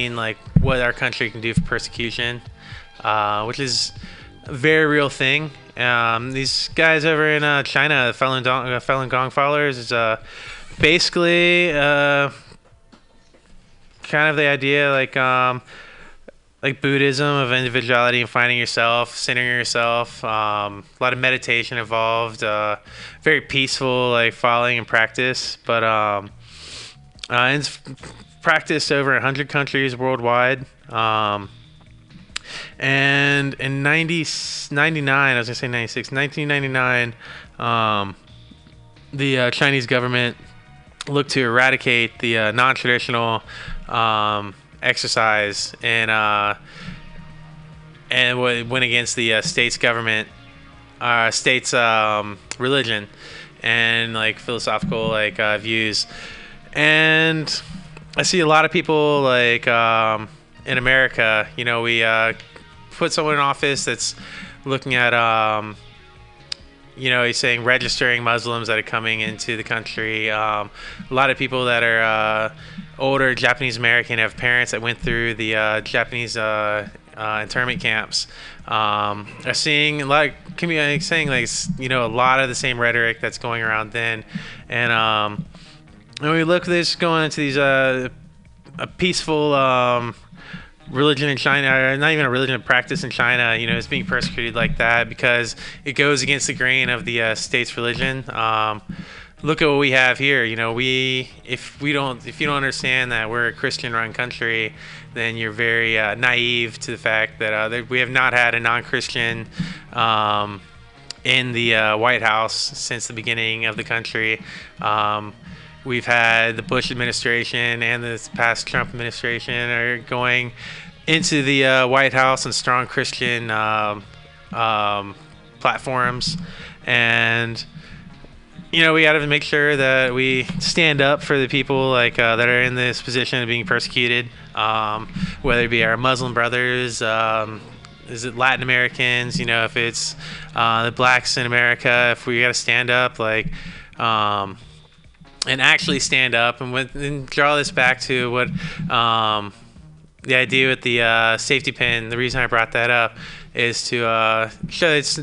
like what our country can do for persecution, uh, which is a very real thing. Um, these guys over in uh, China, the Falun, Dong, uh, Falun Gong followers, is uh, basically uh, kind of the idea like um, like Buddhism of individuality and finding yourself, centering yourself. Um, a lot of meditation involved. Uh, very peaceful, like following and practice, but um, it's practiced over 100 countries worldwide. Um, and in 90, 99, I was going to say 96, 1999, um, the uh, Chinese government looked to eradicate the uh, non traditional um, exercise and uh, and went against the uh, state's government, uh, state's um, religion, and like philosophical like uh, views. And I see a lot of people like um, in America. You know, we uh, put someone in office that's looking at. Um, you know, he's saying registering Muslims that are coming into the country. Um, a lot of people that are uh, older Japanese American have parents that went through the uh, Japanese uh, uh internment camps. Um, are seeing a lot of community saying like you know a lot of the same rhetoric that's going around then, and when we look this going into these uh, a peaceful um, religion in China, or not even a religion of practice in China, you know, is being persecuted like that because it goes against the grain of the uh, state's religion. Um, look at what we have here. You know, we if we don't if you don't understand that we're a Christian-run country, then you're very uh, naive to the fact that, uh, that we have not had a non-Christian. Um, in the uh, White House since the beginning of the country. Um, we've had the Bush administration and this past Trump administration are going into the uh, White House and strong Christian um, um, platforms, and you know we got to make sure that we stand up for the people like uh, that are in this position of being persecuted, um, whether it be our Muslim brothers. Um, is it Latin Americans? You know, if it's uh, the blacks in America, if we got to stand up, like, um, and actually stand up and, with, and draw this back to what um, the idea with the uh, safety pin. The reason I brought that up is to uh, show it's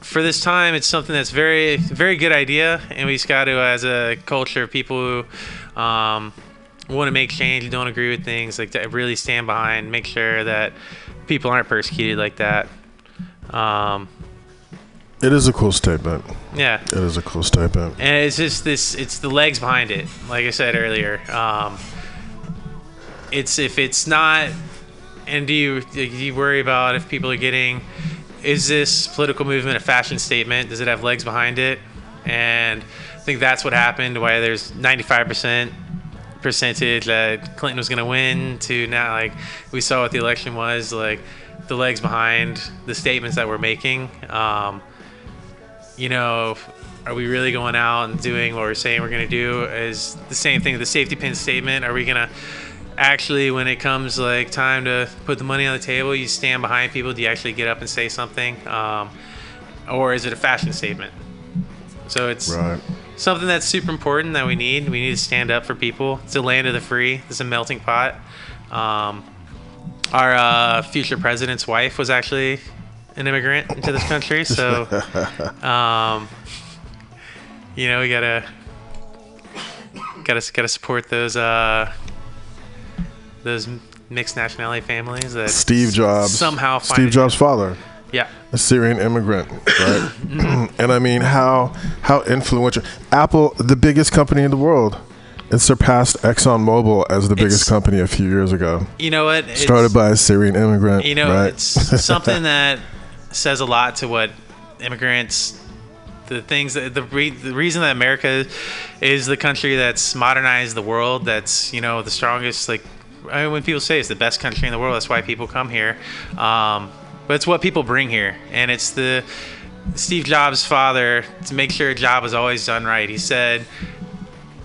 for this time. It's something that's very very good idea, and we just got to as a culture, of people who um, want to make change, don't agree with things, like to really stand behind, make sure that people aren't persecuted like that. Um, it is a cool statement. Yeah. It is a cool statement. And it's just this it's the legs behind it. Like I said earlier. Um, it's if it's not and do you do you worry about if people are getting is this political movement a fashion statement? Does it have legs behind it? And I think that's what happened why there's 95% percentage that Clinton was going to win to now like we saw what the election was like the legs behind the statements that we're making um, you know, are we really going out and doing what we're saying we're going to do? Is the same thing, the safety pin statement. Are we going to actually, when it comes like time to put the money on the table, you stand behind people? Do you actually get up and say something? Um, or is it a fashion statement? So it's right. something that's super important that we need. We need to stand up for people. It's a land of the free. It's a melting pot. Um, our uh, future president's wife was actually an immigrant into this country, so um, you know we gotta gotta gotta support those uh, those mixed nationality families that Steve Jobs somehow Steve Jobs' father. Yeah. A Syrian immigrant, right? and I mean how how influential Apple, the biggest company in the world. It surpassed ExxonMobil as the biggest it's, company a few years ago. You know what? Started by a Syrian immigrant. You know, right? it's something that says a lot to what immigrants the things that the, re, the reason that America is the country that's modernized the world that's you know the strongest like I mean, when people say it's the best country in the world that's why people come here. Um, but it's what people bring here. And it's the Steve Jobs' father to make sure a job is always done right he said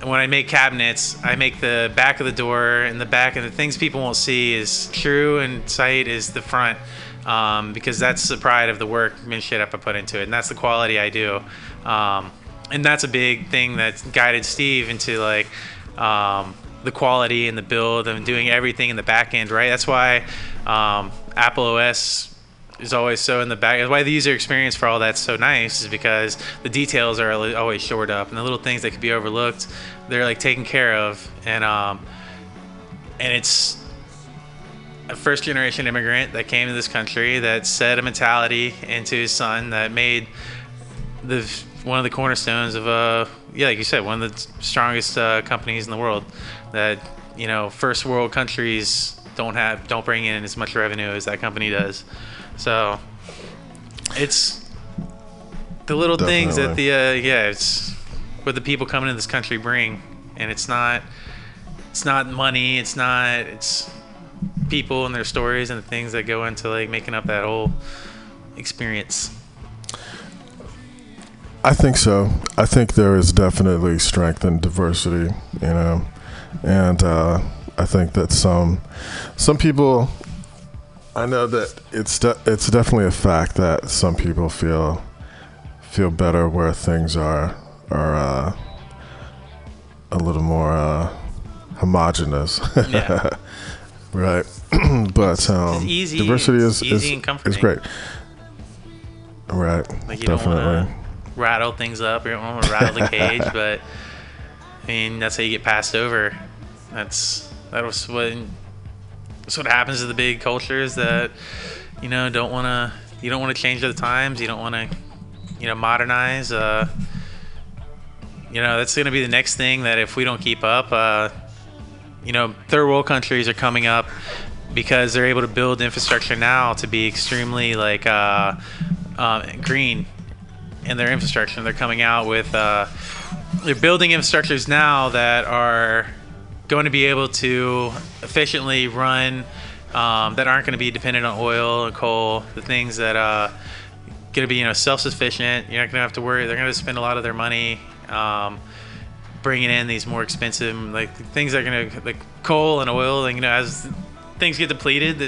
when I make cabinets, I make the back of the door and the back and the things people won't see is true and sight is the front um, because that's the pride of the work workmanship I put into it, and that's the quality I do. Um, and that's a big thing that guided Steve into like um, the quality and the build and doing everything in the back end right. That's why um, Apple OS is always so in the back. That's why the user experience for all that's so nice is because the details are always shored up and the little things that could be overlooked, they're like taken care of. And um, and it's a first generation immigrant that came to this country that set a mentality into his son that made the one of the cornerstones of uh yeah like you said one of the strongest uh, companies in the world that you know first world countries don't have don't bring in as much revenue as that company does. So it's the little things that the uh, yeah it's what the people coming to this country bring. And it's not it's not money it's not it's people and their stories and the things that go into like making up that whole experience I think so. I think there is definitely strength in diversity, you know, and uh, I think that some some people. I know that it's de- it's definitely a fact that some people feel feel better where things are are uh, a little more uh, homogenous. Yeah. right. but um, easy- diversity is easy is, and is great. Right. Like you don't definitely. want to rattle things up. You don't want to rattle the cage, but I mean that's how you get passed over. That's that was what that's what happens to the big cultures that you know don't want to you don't want to change with the times. You don't want to you know modernize. Uh, you know that's going to be the next thing that if we don't keep up, uh, you know third world countries are coming up because they're able to build infrastructure now to be extremely like uh, uh, green in their infrastructure. They're coming out with uh, they're building infrastructures now that are going to be able to efficiently run um, that aren't going to be dependent on oil and coal. The things that uh, going to be you know self-sufficient. You're not going to have to worry. They're going to spend a lot of their money. Um, bringing in these more expensive like things that are to like coal and oil and you know as things get depleted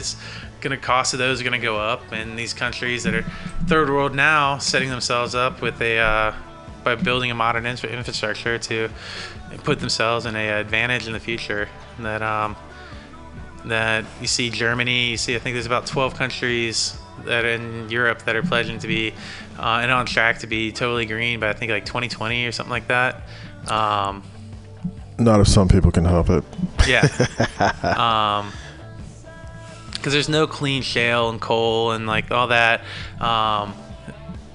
going to cost of those are to go up and these countries that are third world now setting themselves up with a uh, by building a modern infra- infrastructure to put themselves in a advantage in the future that um, that you see Germany you see I think there's about 12 countries that in Europe that are pledging to be uh, and on track to be totally green by I think like 2020 or something like that um, Not if some people can help it. yeah. um, because there's no clean shale and coal and like all that. Um,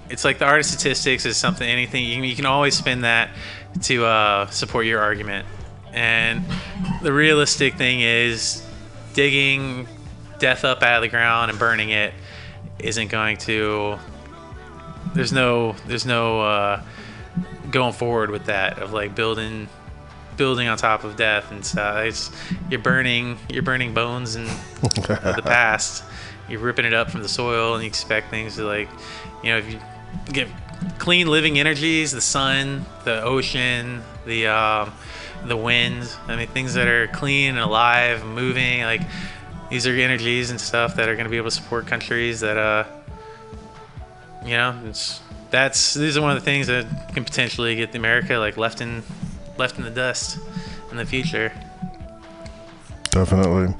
it's like the art of statistics is something, anything you can, you can always spin that to uh, support your argument. And the realistic thing is digging death up out of the ground and burning it isn't going to. There's no, there's no uh, going forward with that of like building building on top of death and stuff. It's you're burning you're burning bones and of the past. You're ripping it up from the soil and you expect things to like you know if you get clean living energies, the sun, the ocean, the um, the wind. I mean things that are clean and alive, moving. Like these are energies and stuff that are going to be able to support countries that uh you know it's that's these are one of the things that can potentially get America like left in left in the dust in the future. Definitely.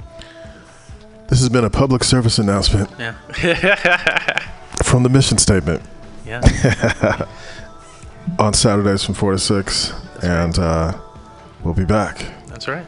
This has been a public service announcement Yeah. from the mission statement yeah. on Saturdays from 4 to 6. and uh, we'll be back. That's right.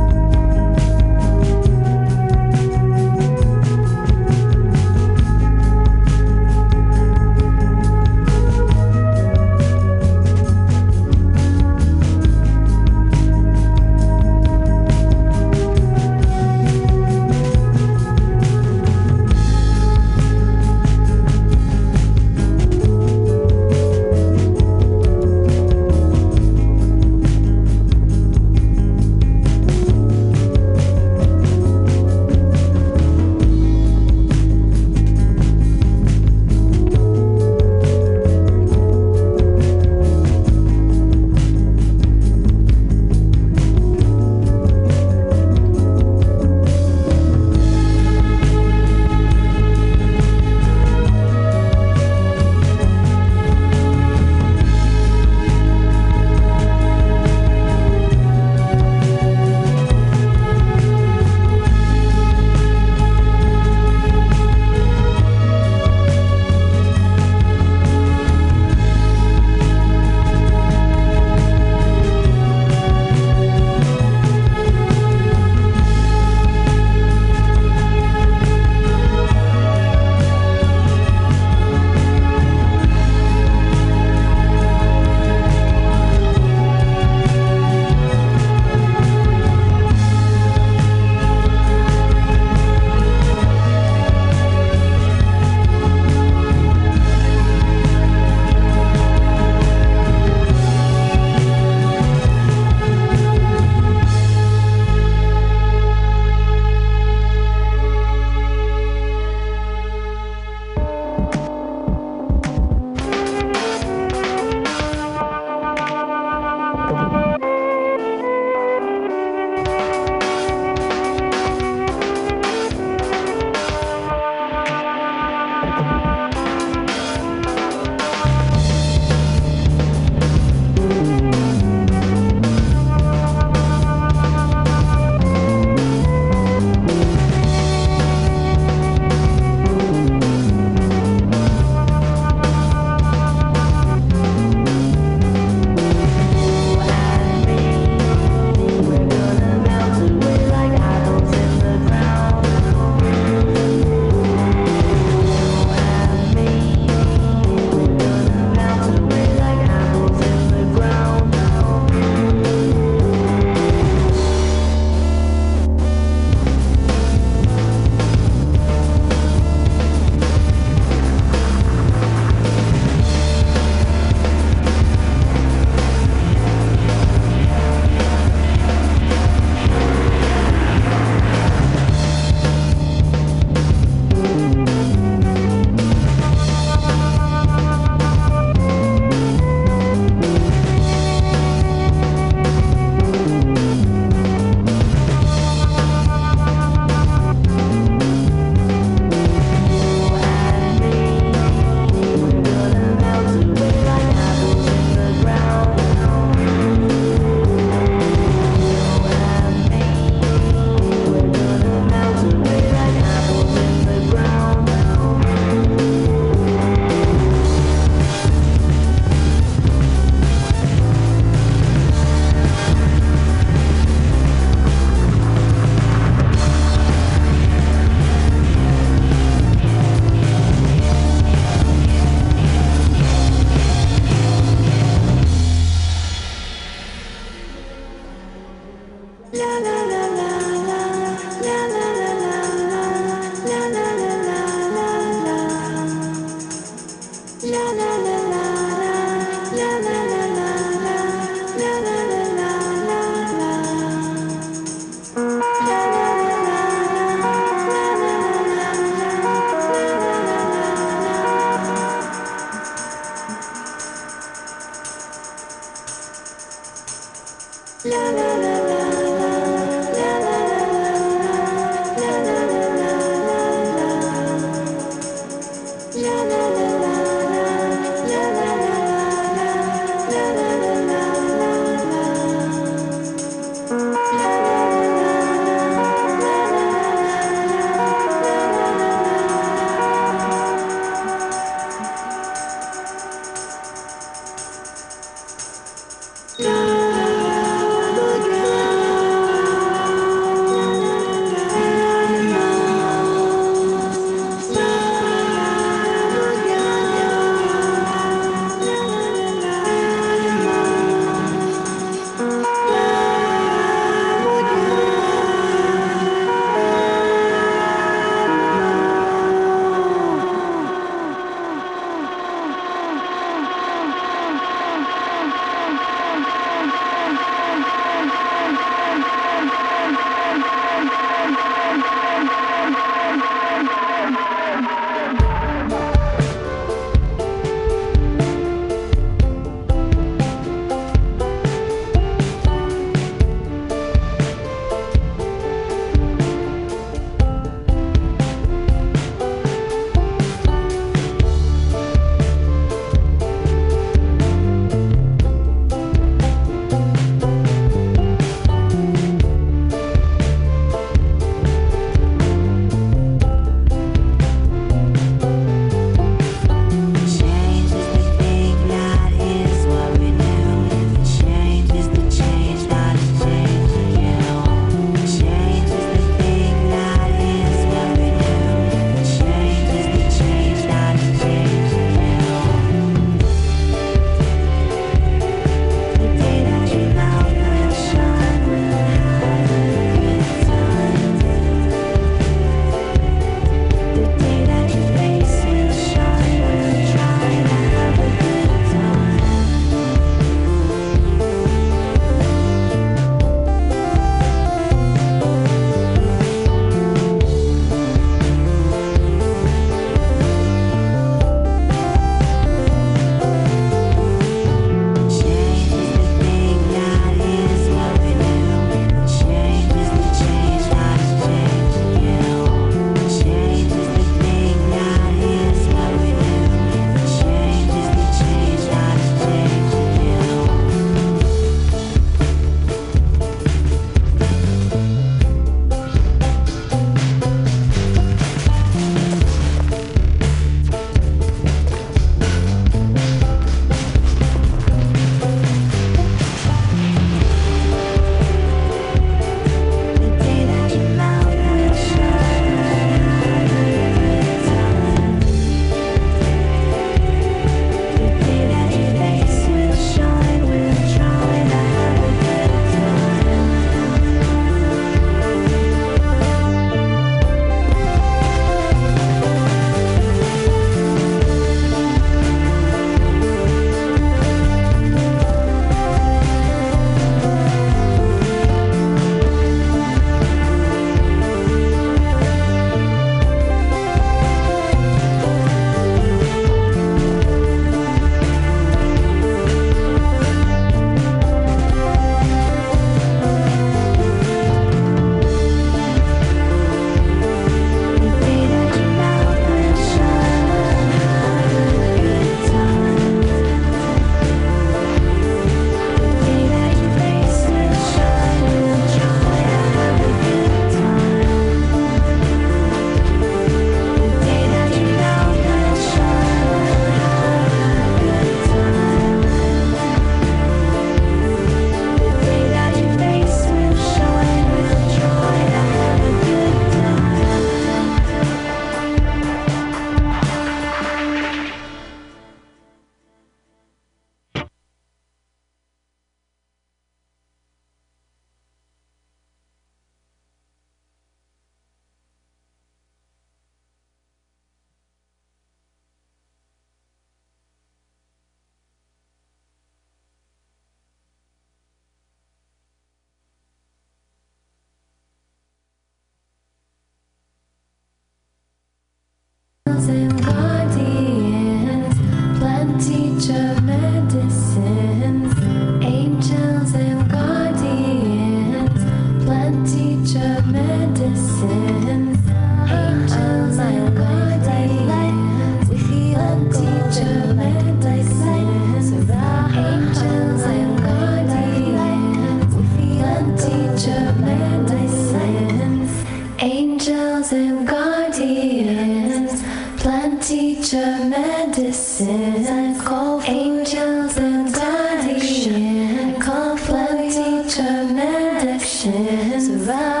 Medicine.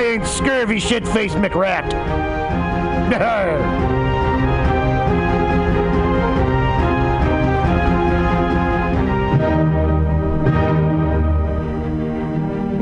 ain't scurvy shit-faced McRat.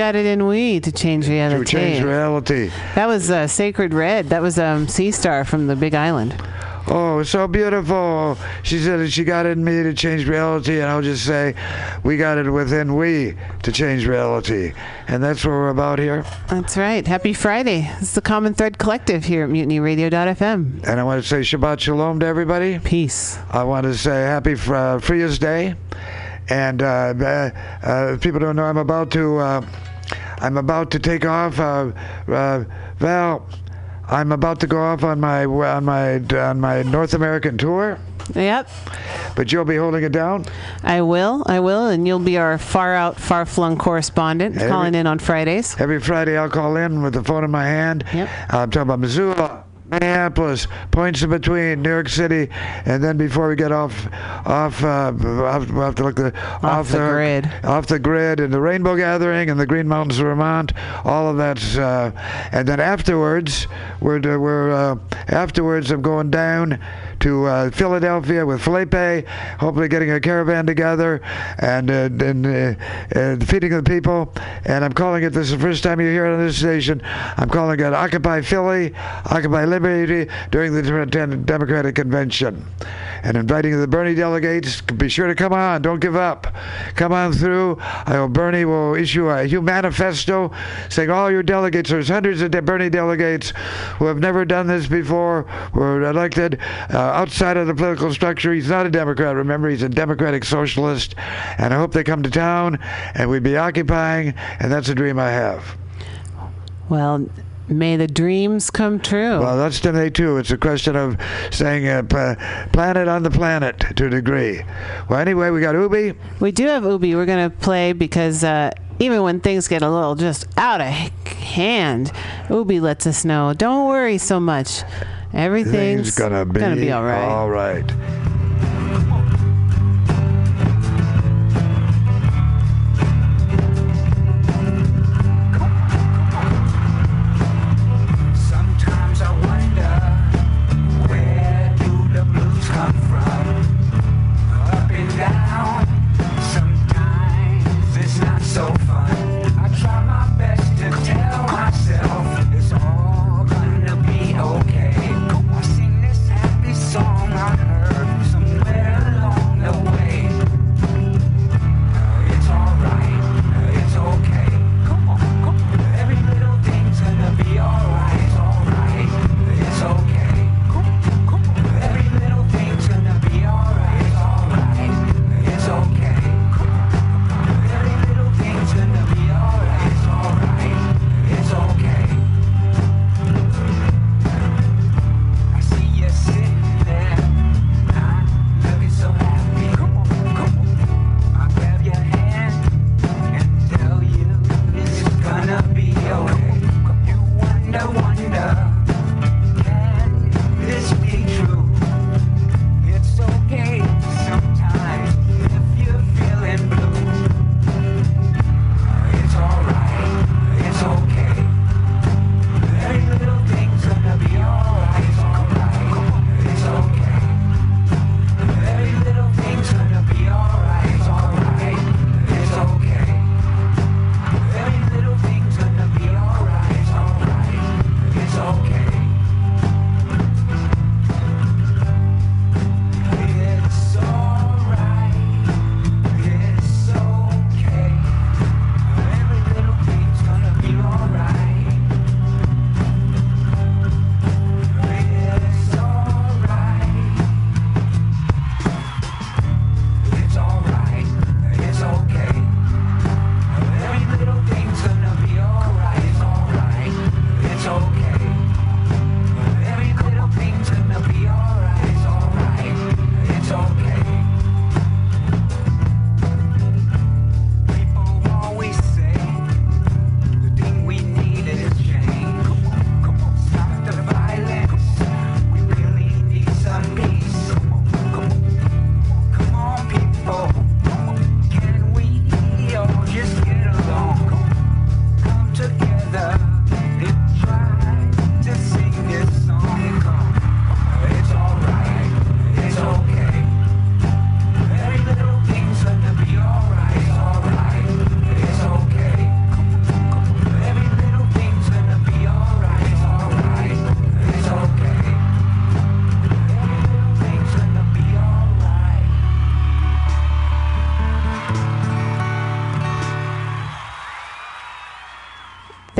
Got it in we to change To reality. change reality. That was uh, Sacred Red. That was um, Sea Star from the Big Island. Oh, so beautiful. She said that she got it in me to change reality, and I'll just say, we got it within we to change reality. And that's what we're about here. That's right. Happy Friday. It's the Common Thread Collective here at MutinyRadio.fm. And I want to say Shabbat Shalom to everybody. Peace. I want to say Happy Fr- uh, Frias Day. And uh, uh, uh, people don't know I'm about to uh, I'm about to take off. Uh, uh, Val, I'm about to go off on my on my on my North American tour. Yep. But you'll be holding it down. I will. I will. And you'll be our far out, far flung correspondent Every- calling in on Fridays. Every Friday I'll call in with the phone in my hand. Yep. I'm talking about Missoula, Minneapolis, points in between, New York City, and then before we get off, off, uh, we'll have, we'll have to look the off, the grid. off the grid, and the Rainbow Gathering and the Green Mountains of Vermont, all of that's, uh, and then afterwards, we're we're uh, afterwards I'm going down to uh, Philadelphia with Felipe, hopefully getting a caravan together and uh, and, uh, and feeding the people. And I'm calling it. This is the first time you hear it on this station. I'm calling it Occupy Philly, Occupy Liberty during the Democratic Convention, and inviting the Bernie delegates. Be sure to come on. Don't give up. Come on through. I hope Bernie will issue a huge manifesto saying all your delegates. There's hundreds of Bernie delegates who have never done this before. Were elected uh, outside of the political structure. He's not a Democrat. Remember, he's a Democratic socialist. And I hope they come to town and we be occupying. And that's a dream I have. Well, may the dreams come true. Well, that's to today too. It's a question of saying uh, pla- planet on the planet to a degree. Well, anyway, we got Ubi. we do have Ubi. We're going to play because uh, even when things get a little just out of hand, Ubi lets us know. Don't worry so much. Everything's Things gonna be, gonna be all right. All right.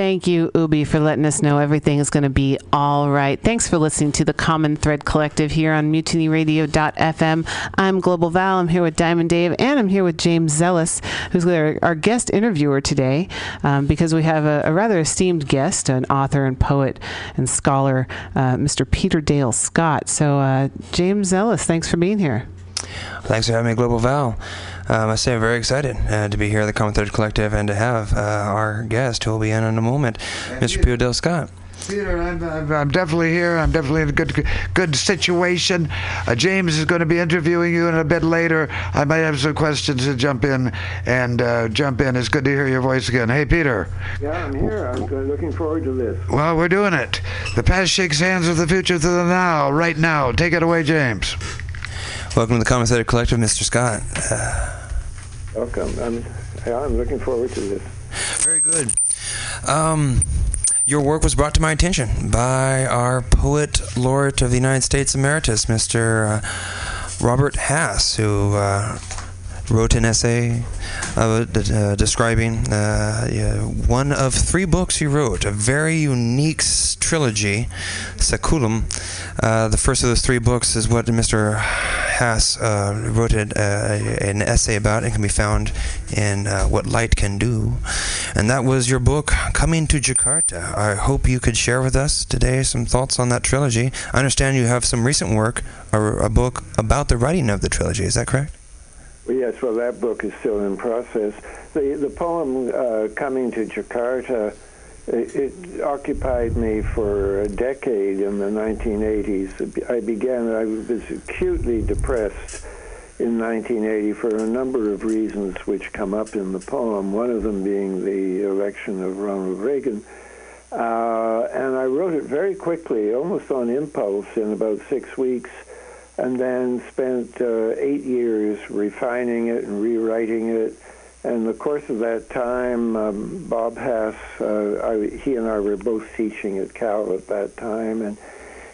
Thank you, Ubi, for letting us know everything is going to be all right. Thanks for listening to the Common Thread Collective here on MutinyRadio.fm. I'm Global Val. I'm here with Diamond Dave, and I'm here with James Zealous, who's our, our guest interviewer today, um, because we have a, a rather esteemed guest, an author and poet and scholar, uh, Mr. Peter Dale Scott. So, uh, James Zealous, thanks for being here. Thanks for having me, Global Val. Um, I say I'm very excited uh, to be here at the Common Thread Collective and to have uh, our guest, who will be in in a moment, Mr. Peter Dale Scott. Peter, I'm, I'm, I'm definitely here. I'm definitely in a good good situation. Uh, James is going to be interviewing you in a bit later. I might have some questions to jump in and uh, jump in. It's good to hear your voice again. Hey, Peter. Yeah, I'm here. I'm looking forward to this. Well, we're doing it. The past shakes hands with the future to the now, right now. Take it away, James. Welcome to the Common Thread Collective, Mr. Scott. Uh, Welcome. I'm, I'm looking forward to this. very good. Um, your work was brought to my attention by our poet laureate of the United States Emeritus, Mr. Uh, Robert Hass, who uh, wrote an essay uh, uh, describing uh, yeah, one of three books he wrote, a very unique trilogy, Seculum. Uh, the first of those three books is what Mr. Hass uh, wrote an, an essay about and can be found in What Light Can Do. And that was your book, Coming to Jakarta. I hope you could share with us today some thoughts on that trilogy. I understand you have some recent work, or a book about the writing of the trilogy. Is that correct? Yes, well, that book is still in process. The, the poem, uh, Coming to Jakarta, it, it occupied me for a decade in the 1980s. I began, I was acutely depressed in 1980 for a number of reasons which come up in the poem, one of them being the election of Ronald Reagan. Uh, and I wrote it very quickly, almost on impulse, in about six weeks, and then spent uh, eight years refining it and rewriting it. And the course of that time, um, Bob Hass, uh, I, he and I were both teaching at Cal at that time, and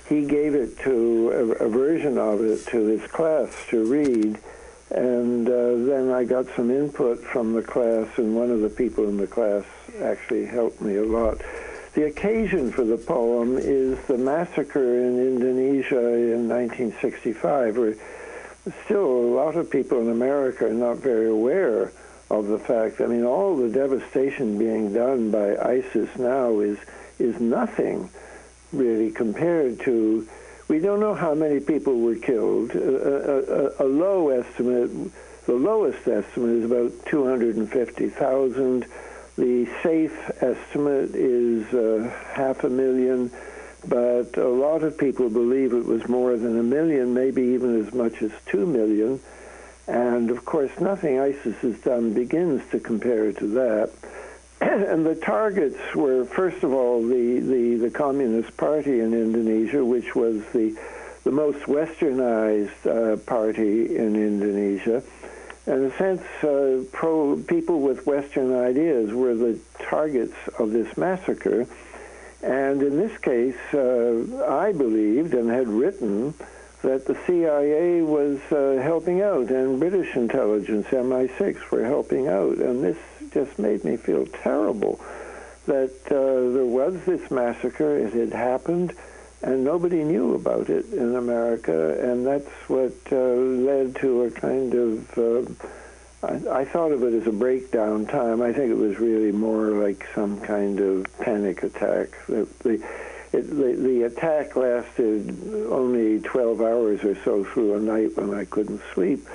he gave it to a, a version of it to his class to read. And uh, then I got some input from the class, and one of the people in the class actually helped me a lot. The occasion for the poem is the massacre in Indonesia in 1965, where still a lot of people in America are not very aware of the fact. I mean, all the devastation being done by ISIS now is is nothing really compared to. We don't know how many people were killed. A, a, a, a low estimate, the lowest estimate is about 250,000. The safe estimate is uh, half a million, but a lot of people believe it was more than a million, maybe even as much as two million. And of course, nothing ISIS has done begins to compare to that. and the targets were, first of all, the, the, the Communist Party in Indonesia, which was the, the most westernized uh, party in Indonesia. In a sense, uh, pro people with Western ideas were the targets of this massacre. And in this case, uh, I believed and had written that the CIA was uh, helping out and British intelligence, MI6, were helping out. And this just made me feel terrible that uh, there was this massacre, it had happened, and nobody knew about it in America. And that's what uh, led to a kind of. Uh, I, I thought of it as a breakdown time. I think it was really more like some kind of panic attack. The, the, it, the, the attack lasted only 12 hours or so through a night when I couldn't sleep.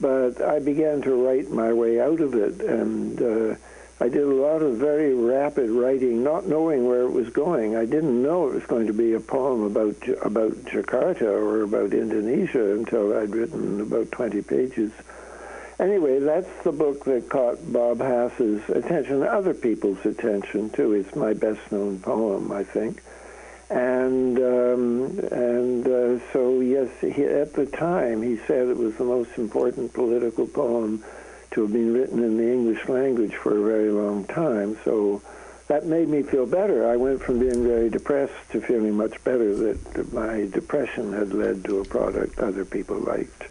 But I began to write my way out of it, and uh, I did a lot of very rapid writing, not knowing where it was going. I didn't know it was going to be a poem about about Jakarta or about Indonesia until I'd written about 20 pages. Anyway, that's the book that caught Bob Hass's attention, other people's attention too. It's my best-known poem, I think. And um, and uh, so yes, he, at the time he said it was the most important political poem to have been written in the English language for a very long time. So that made me feel better. I went from being very depressed to feeling much better that, my depression had led to a product other people liked.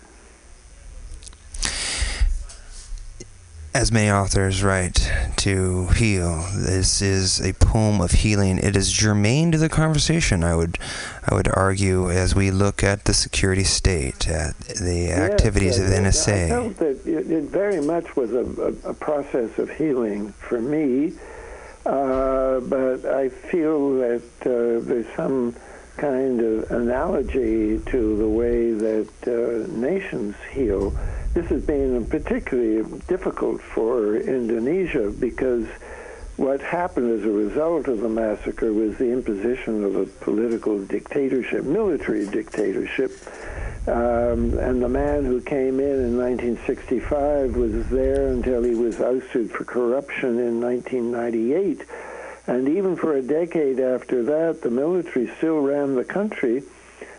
As many authors write, to heal. This is a poem of healing. It is germane to the conversation. I would, I would argue, as we look at the security state, at the activities Yes, of the I- I NSA. felt that it, it very much was a, a, a process of healing for me, uh, but I feel that uh, there's some kind of analogy to the way that uh, nations heal. This has been particularly difficult for Indonesia because what happened as a result of the massacre was the imposition of a political dictatorship, military dictatorship. Um, and the man who came in in 1965 was there until he was ousted for corruption in 1998. And even for a decade after that, the military still ran the country,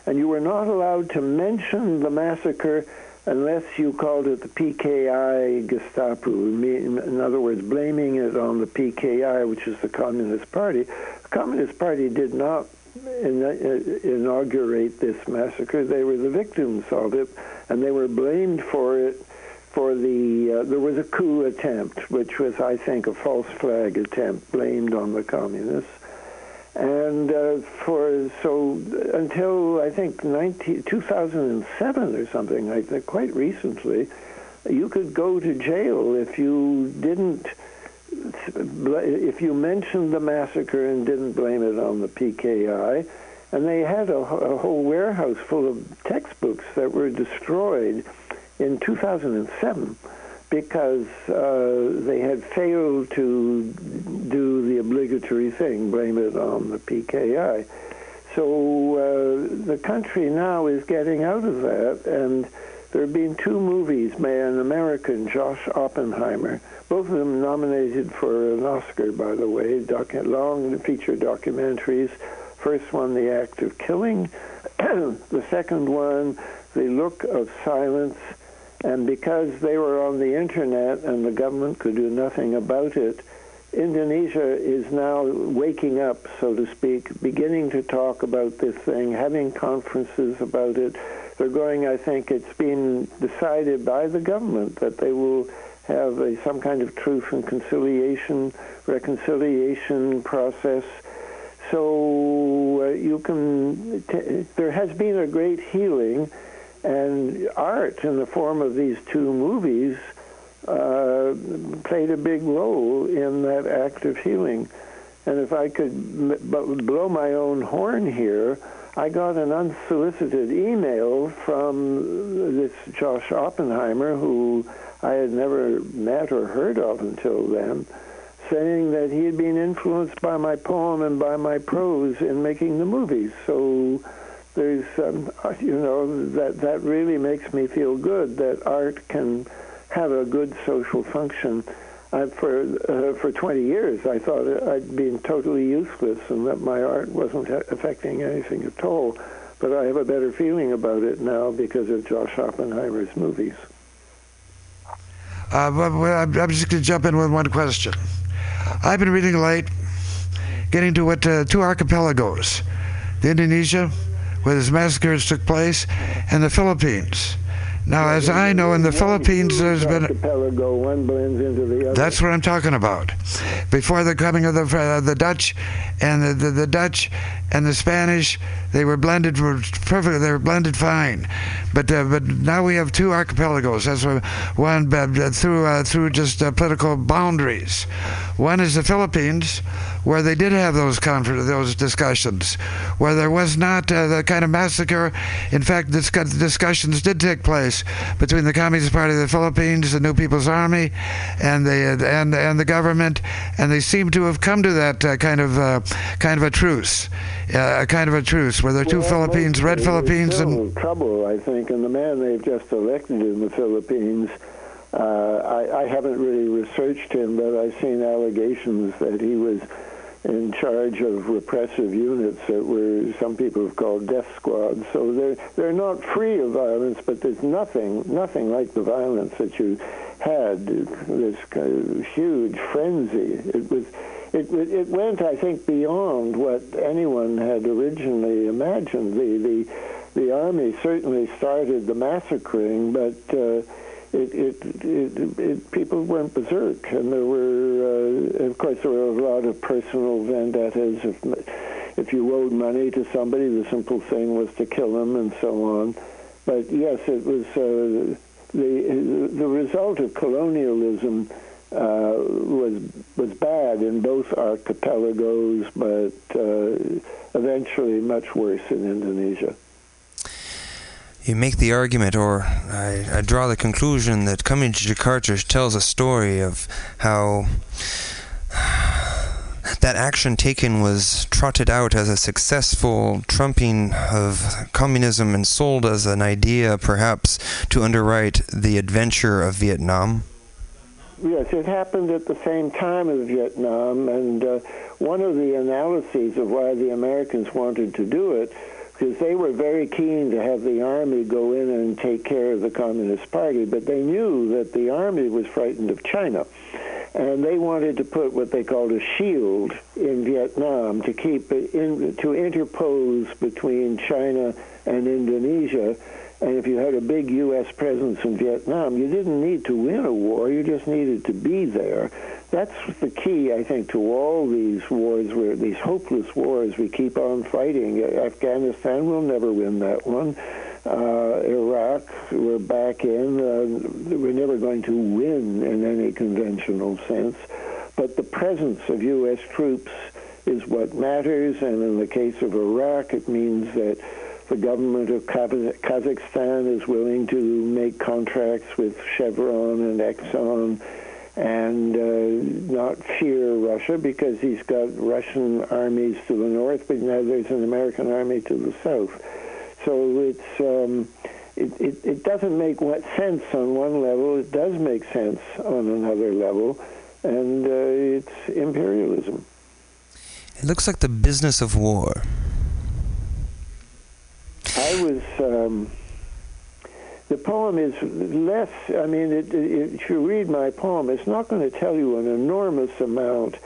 and you were not allowed to mention the massacre unless you called it the PKI Gestapu. In other words, blaming it on the PKI, which is the Communist Party. The Communist Party did not uh, inaugurate this massacre. They were the victims of it, and they were blamed for it. For the uh, there was a coup attempt, which was, I think, a false flag attempt blamed on the communists. And uh, for so until I think 19, 2007 or something like that, quite recently, you could go to jail if you didn't if you mentioned the massacre and didn't blame it on the PKI. And they had a, a whole warehouse full of textbooks that were destroyed in 2007 because uh, they had failed to do the obligatory thing, blame it on the PKI. So uh, the country now is getting out of that, and there have been two movies by an American, Josh Oppenheimer, both of them nominated for an Oscar, by the way, docu- long feature documentaries. First one, The Act of Killing. the second one, The Look of Silence. And because they were on the internet and the government could do nothing about it, Indonesia is now waking up, so to speak, beginning to talk about this thing, having conferences about it. They're going, I think it's been decided by the government that they will have a, some kind of truth and conciliation, reconciliation process. So uh, you can, t- there has been a great healing, and art in the form of these two movies uh, played a big role in that act of healing. And if I could blow my own horn here, I got an unsolicited email from this Josh Oppenheimer, who I had never met or heard of until then, saying that he had been influenced by my poem and by my prose in making the movies. So there's, um, you know, that that really makes me feel good that art can have a good social function. I, for uh, for 20 years, I thought I'd been totally useless and that my art wasn't affecting anything at all. But I have a better feeling about it now because of Josh Oppenheimer's movies. Uh, I'm I'm just going to jump in with one question. I've been reading late, getting to what uh, two archipelagos, the Indonesia, where this massacres took place, and the Philippines. Now, as I know, in the Philippines, there's been archipelago. One blends into the other. That's what I'm talking about. Before the coming of the uh, the Dutch and the, the, the Dutch and the Spanish, they were blended were perfect. They were blended fine, but uh, but now we have two archipelagos. That's one uh, through uh, through just uh, political boundaries. One is the Philippines, where they did have those confer- those discussions, where there was not uh, the kind of massacre. In fact, discuss- discussions did take place between the Communist Party of the Philippines, the New People's Army, and the and and the government, and they seem to have come to that uh, kind of uh, kind of a truce, uh, a kind of a truce where there are two Well, Philippines, red Philippines, and trouble, I think, and the man they've just elected in the Philippines. Uh, I, I haven't really researched him, but I've seen allegations that he was in charge of repressive units that were some people have called death squads. So they're they're not free of violence, but there's nothing nothing like the violence that you had. This kind of huge frenzy. It was. It, it went, I think, beyond what anyone had originally imagined. The the the army certainly started the massacring, but uh, it, it, it, it, people went berserk, and there were, uh, of course, there were a lot of personal vendettas. If, if you owed money to somebody, the simple thing was to kill them, and so on. But yes, it was uh, the the result of colonialism uh, was was bad in both archipelagos, but uh, eventually much worse in Indonesia. You make the argument, or I, I draw the conclusion, that coming to Jakarta tells a story of how that action taken was trotted out as a successful trumping of communism and sold as an idea, perhaps, to underwrite the adventure of Vietnam. Yes, it happened at the same time as Vietnam, and uh, one of the analyses of why the Americans wanted to do it, because they were very keen to have the army go in and take care of the Communist Party, but they knew that the army was frightened of China. And they wanted to put what they called a shield in Vietnam to keep in, to interpose between China and Indonesia and if you had a big U.S. presence in Vietnam, you didn't need to win a war, you just needed to be there. That's the key, I think, to all these wars, where these hopeless wars we keep on fighting. Afghanistan will never win that one. Uh, Iraq, we're back in. Uh, we're never going to win in any conventional sense. But the presence of U.S. troops is what matters, and in the case of Iraq, it means that the government of Kazakhstan is willing to make contracts with Chevron and Exxon and uh, not fear Russia because he's got Russian armies to the north, but now there's an American army to the south. So it's um, it, it, it doesn't make what sense on one level. It does make sense on another level, and uh, it's imperialism. It looks like the business of war. I was. Um, the poem is less. I mean, it, it, if you read my poem, it's not going to tell you an enormous amount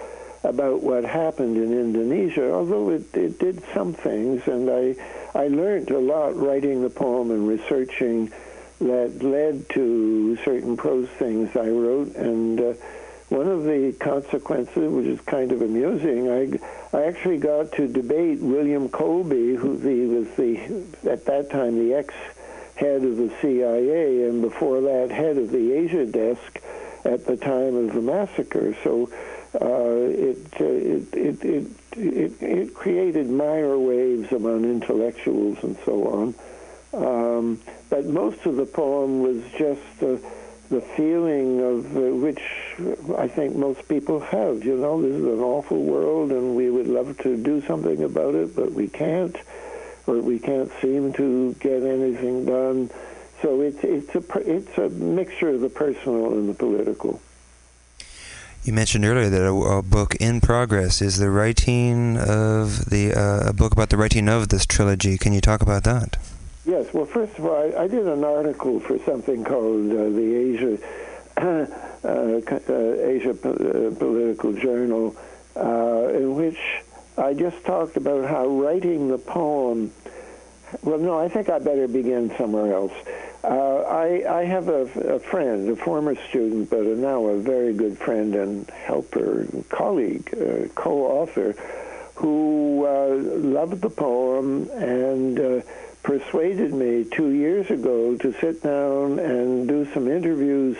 about what happened in Indonesia, although it, it did some things, and I I learned a lot writing the poem and researching that led to certain prose things I wrote, and uh, one of the consequences, which is kind of amusing, I I actually got to debate William Colby, who was the at that time the ex head of the CIA, and before that head of the Asia desk at the time of the massacre. So uh, it, uh, it, it, it, it, it created minor waves among intellectuals and so on. Um, but most of the poem was just uh, the feeling of uh, which I think most people have. You know, this is an awful world, and we would love to do something about it, but we can't, or we can't seem to get anything done. So it's it's a it's a mixture of the personal and the political. You mentioned earlier that a, a book in progress is the writing of the uh, a book about the writing of this trilogy. Can you talk about that? Yes. Well, first of all, I, I did an article for something called uh, the Asia uh, Asia uh, Political Journal, uh, in which I just talked about how writing the poem. Well, no, I think I better begin somewhere else. Uh, I, I have a, a friend, a former student, but a, now a very good friend and helper, and colleague, uh, co-author, who uh, loved the poem and uh, persuaded me two years ago to sit down and do some interviews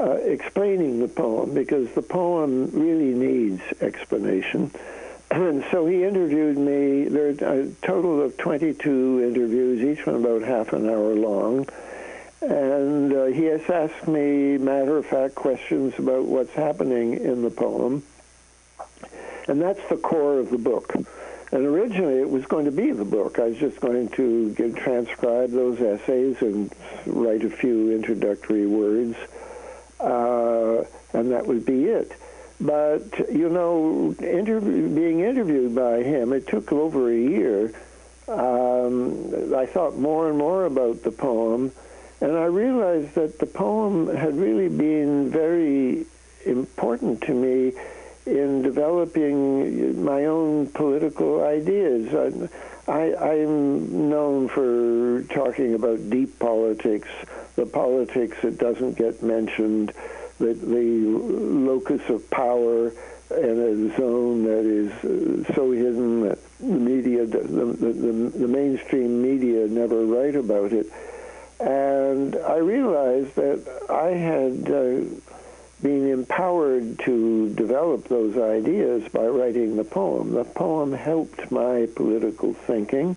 uh, explaining the poem because the poem really needs explanation. And so he interviewed me. There are a total of 22 interviews, each one about half an hour long. And uh, he has asked me matter of fact questions about what's happening in the poem. And that's the core of the book. And originally it was going to be the book. I was just going to get, transcribe those essays and write a few introductory words, uh, and that would be it. But, you know, interview, being interviewed by him, it took over a year. Um, I thought more and more about the poem, and I realized that the poem had really been very important to me in developing my own political ideas. I, I'm known for talking about deep politics, the politics that doesn't get mentioned, the, the locus of power and a zone that is uh, so hidden that the media, the, the, the, the mainstream media never write about it. And I realized that I had uh, been empowered to develop those ideas by writing the poem. The poem helped my political thinking.